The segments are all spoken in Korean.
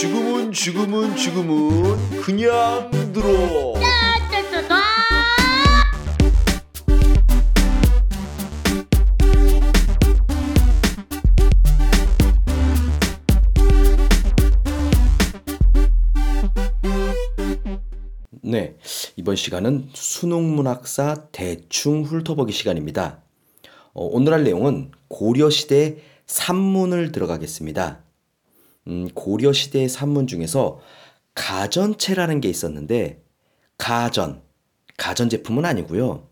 지금은 지금은 지금은 그냥 들어. 네, 이번 시간은 수능문학사 대충 훑어보기 시간입니다. 어, 오늘 할 내용은 고려시대 산문을 들어가겠습니다. 음, 고려 시대의 산문 중에서 가전체라는 게 있었는데, 가전, 가전 제품은 아니고요.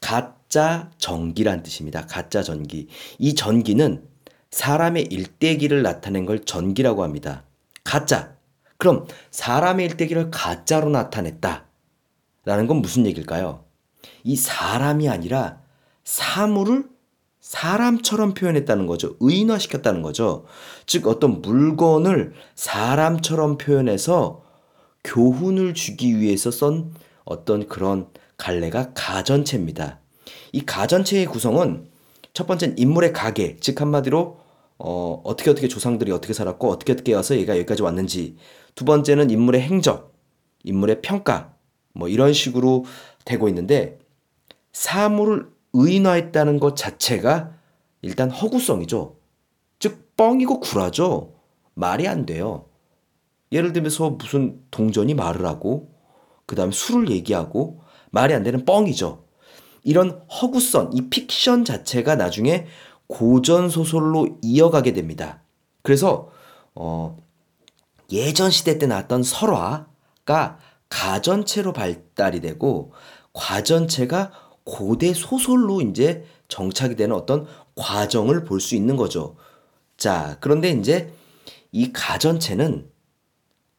가짜 전기란 뜻입니다. 가짜 전기. 이 전기는 사람의 일대기를 나타낸 걸 전기라고 합니다. 가짜. 그럼 사람의 일대기를 가짜로 나타냈다. 라는 건 무슨 얘기일까요? 이 사람이 아니라 사물을 사람처럼 표현했다는 거죠. 의인화시켰다는 거죠. 즉, 어떤 물건을 사람처럼 표현해서 교훈을 주기 위해서 쓴 어떤 그런 갈래가 가전체입니다. 이 가전체의 구성은 첫 번째는 인물의 가계, 즉 한마디로 어, 어떻게 어떻게 조상들이 어떻게 살았고 어떻게 어떻게 와서 얘가 여기까지 왔는지 두 번째는 인물의 행적, 인물의 평가 뭐 이런 식으로 되고 있는데 사물을 의인화했다는 것 자체가 일단 허구성이죠. 즉 뻥이고 구라죠. 말이 안 돼요. 예를 들면서 무슨 동전이 말을 하고 그 다음에 술을 얘기하고 말이 안 되는 뻥이죠. 이런 허구성, 이 픽션 자체가 나중에 고전 소설로 이어가게 됩니다. 그래서 어, 예전 시대 때 나왔던 설화가 가전체로 발달이 되고 과전체가 고대 소설로 이제 정착이 되는 어떤 과정을 볼 수 있는 거죠. 자, 그런데 이제 이 가전체는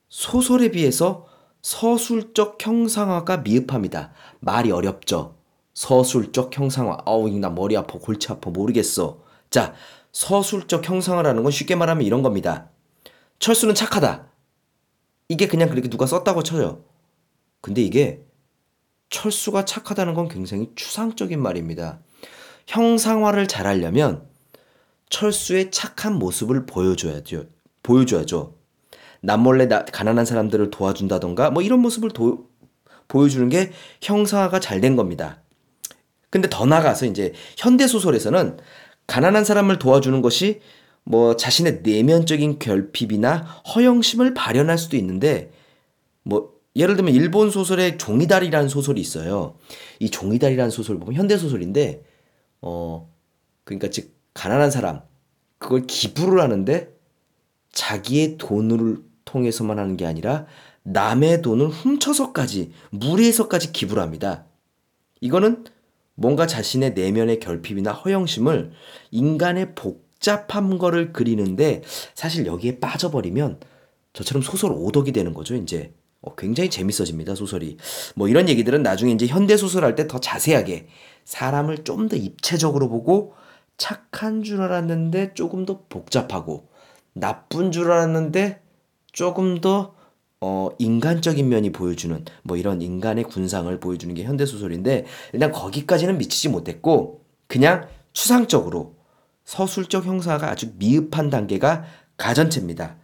소설에 비해서 서술적 형상화가 미흡합니다. 말이 어렵죠. 서술적 형상화. 어우, 나 머리 아파, 골치 아파, 모르겠어. 자, 서술적 형상화라는 건 쉽게 말하면 이런 겁니다. 철수는 착하다. 이게 그냥 그렇게 누가 썼다고 쳐요. 근데 이게 철수가 착하다는 건 굉장히 추상적인 말입니다. 형상화를 잘하려면 철수의 착한 모습을 보여줘야죠. 보여줘야죠. 남몰래 나, 가난한 사람들을 도와준다던가 뭐 이런 모습을 도, 보여주는 게 형상화가 잘 된 겁니다. 근데 더 나가서 이제 현대 소설에서는 가난한 사람을 도와주는 것이 뭐 자신의 내면적인 결핍이나 허영심을 발현할 수도 있는데 뭐 예를 들면 일본 소설의 종이다리라는 소설이 있어요. 이 종이다리라는 소설 보면 현대 소설인데 어 그러니까 즉 가난한 사람 그걸 기부를 하는데 자기의 돈을 통해서만 하는 게 아니라 남의 돈을 훔쳐서까지 무리해서까지 기부를 합니다. 이거는 뭔가 자신의 내면의 결핍이나 허영심을 인간의 복잡한 거를 그리는데 사실 여기에 빠져버리면 저처럼 소설 오덕이 되는 거죠, 이제. 어, 굉장히 재밌어집니다, 소설이. 뭐 이런 얘기들은 나중에 이제 현대 소설 할 때 더 자세하게 사람을 좀 더 입체적으로 보고 착한 줄 알았는데 조금 더 복잡하고 나쁜 줄 알았는데 조금 더 어, 인간적인 면이 보여주는 뭐 이런 인간의 군상을 보여주는 게 현대 소설인데 일단 거기까지는 미치지 못했고 그냥 추상적으로 서술적 형사가 아주 미흡한 단계가 가전체입니다.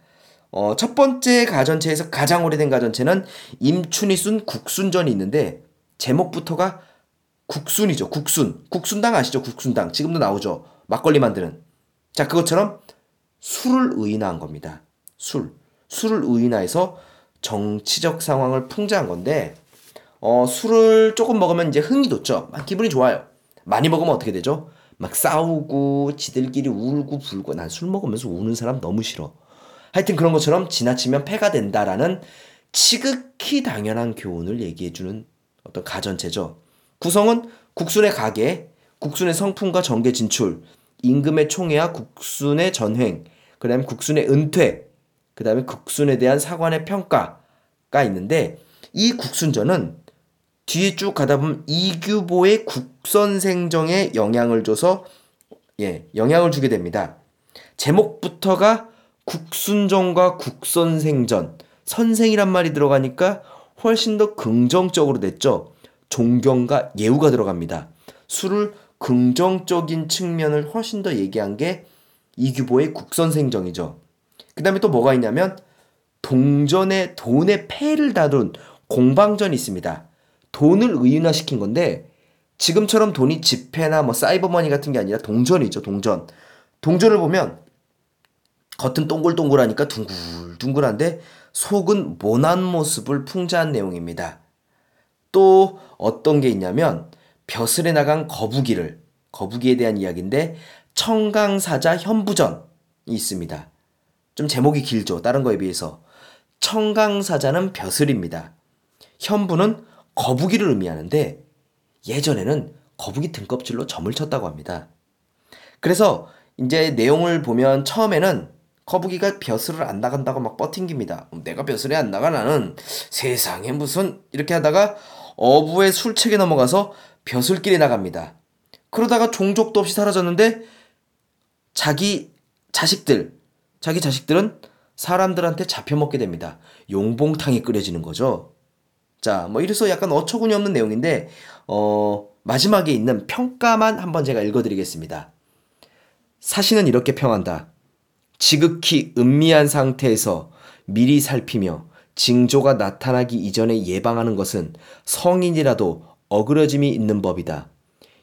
어, 첫 번째 가전체에서 가장 오래된 가전체는 임춘이 쓴 국순전이 있는데 제목부터가 국순이죠. 국순. 국순당 아시죠? 국순당. 지금도 나오죠. 막걸리 만드는. 자, 그것처럼 술을 의인화한 겁니다. 술. 술을 의인화해서 정치적 상황을 풍자한 건데 어, 술을 조금 먹으면 이제 흥이 돋죠. 막 기분이 좋아요. 많이 먹으면 어떻게 되죠? 막 싸우고 지들끼리 울고 불고 난 술 먹으면서 우는 사람 너무 싫어. 하여튼 그런 것처럼 지나치면 폐가 된다라는 지극히 당연한 교훈을 얘기해주는 어떤 가전체죠. 구성은 국순의 가계, 국순의 성품과 정계 진출, 임금의 총애와 국순의 전횡, 그 다음에 국순의 은퇴, 그 다음에 국순에 대한 사관의 평가가 있는데 이 국순전은 뒤에 쭉 가다 보면 이규보의 국선생정에 영향을 줘서 예, 영향을 주게 됩니다. 제목부터가 국순전과 국선생전 선생이란 말이 들어가니까 훨씬 더 긍정적으로 됐죠. 존경과 예우가 들어갑니다. 술을 긍정적인 측면을 훨씬 더 얘기한 게 이규보의 국선생정이죠. 그 다음에 또 뭐가 있냐면 동전의 돈의 폐를 다룬 공방전이 있습니다. 돈을 의인화시킨 건데 지금처럼 돈이 지폐나 뭐 사이버머니 같은 게 아니라 동전이죠, 동전. 동전을 보면 겉은 동글동글하니까 둥글둥글한데 속은 모난 모습을 풍자한 내용입니다. 또 어떤 게 있냐면 벼슬에 나간 거북이를 거북이에 대한 이야기인데 청강사자 현부전이 있습니다. 좀 제목이 길죠. 다른 거에 비해서. 청강사자는 벼슬입니다. 현부는 거북이를 의미하는데 예전에는 거북이 등껍질로 점을 쳤다고 합니다. 그래서 이제 내용을 보면 처음에는 거북이가 벼슬을 안 나간다고 막 뻗팅깁니다. 내가 벼슬이 안 나가 나는 세상에 무슨 이렇게 하다가 어부의 술책에 넘어가서 벼슬길에 나갑니다. 그러다가 종족도 없이 사라졌는데 자기 자식들, 자기 자식들은 사람들한테 잡혀먹게 됩니다. 용봉탕이 끓여지는 거죠. 자, 뭐 이래서 약간 어처구니 없는 내용인데, 어, 마지막에 있는 평가만 한번 제가 읽어드리겠습니다. 사신은 이렇게 평한다. 지극히 은미한 상태에서 미리 살피며 징조가 나타나기 이전에 예방하는 것은 성인이라도 어그러짐이 있는 법이다.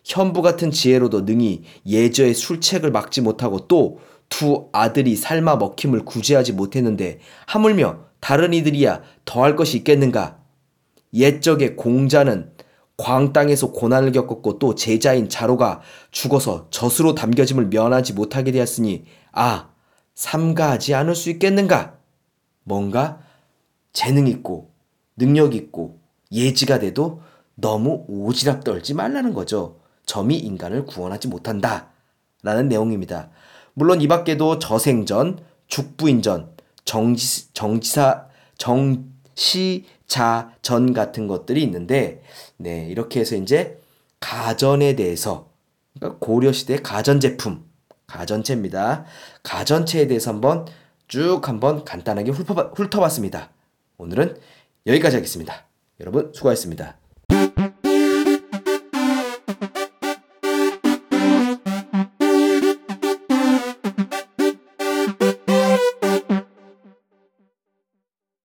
현부 같은 지혜로도 능히 예저의 술책을 막지 못하고 또 두 아들이 삶아 먹힘을 구제하지 못했는데 하물며 다른 이들이야 더할 것이 있겠는가? 옛적의 공자는 광 땅에서 고난을 겪었고 또 제자인 자로가 죽어서 젖으로 담겨짐을 면하지 못하게 되었으니 아 삼가하지 않을 수 있겠는가? 뭔가 재능 있고 능력 있고 예지가 돼도 너무 오지랖 떨지 말라는 거죠. 점이 인간을 구원하지 못한다. 라는 내용입니다. 물론 이 밖에도 저생전, 죽부인전, 정지, 정지사, 정시자전 같은 것들이 있는데, 네, 이렇게 해서 이제 가전에 대해서, 그러니까 고려시대 가전제품, 가전체입니다. 가전체에 대해서 한번 쭉 한번 간단하게 훑어봤습니다. 오늘은 여기까지 하겠습니다. 여러분 수고하셨습니다.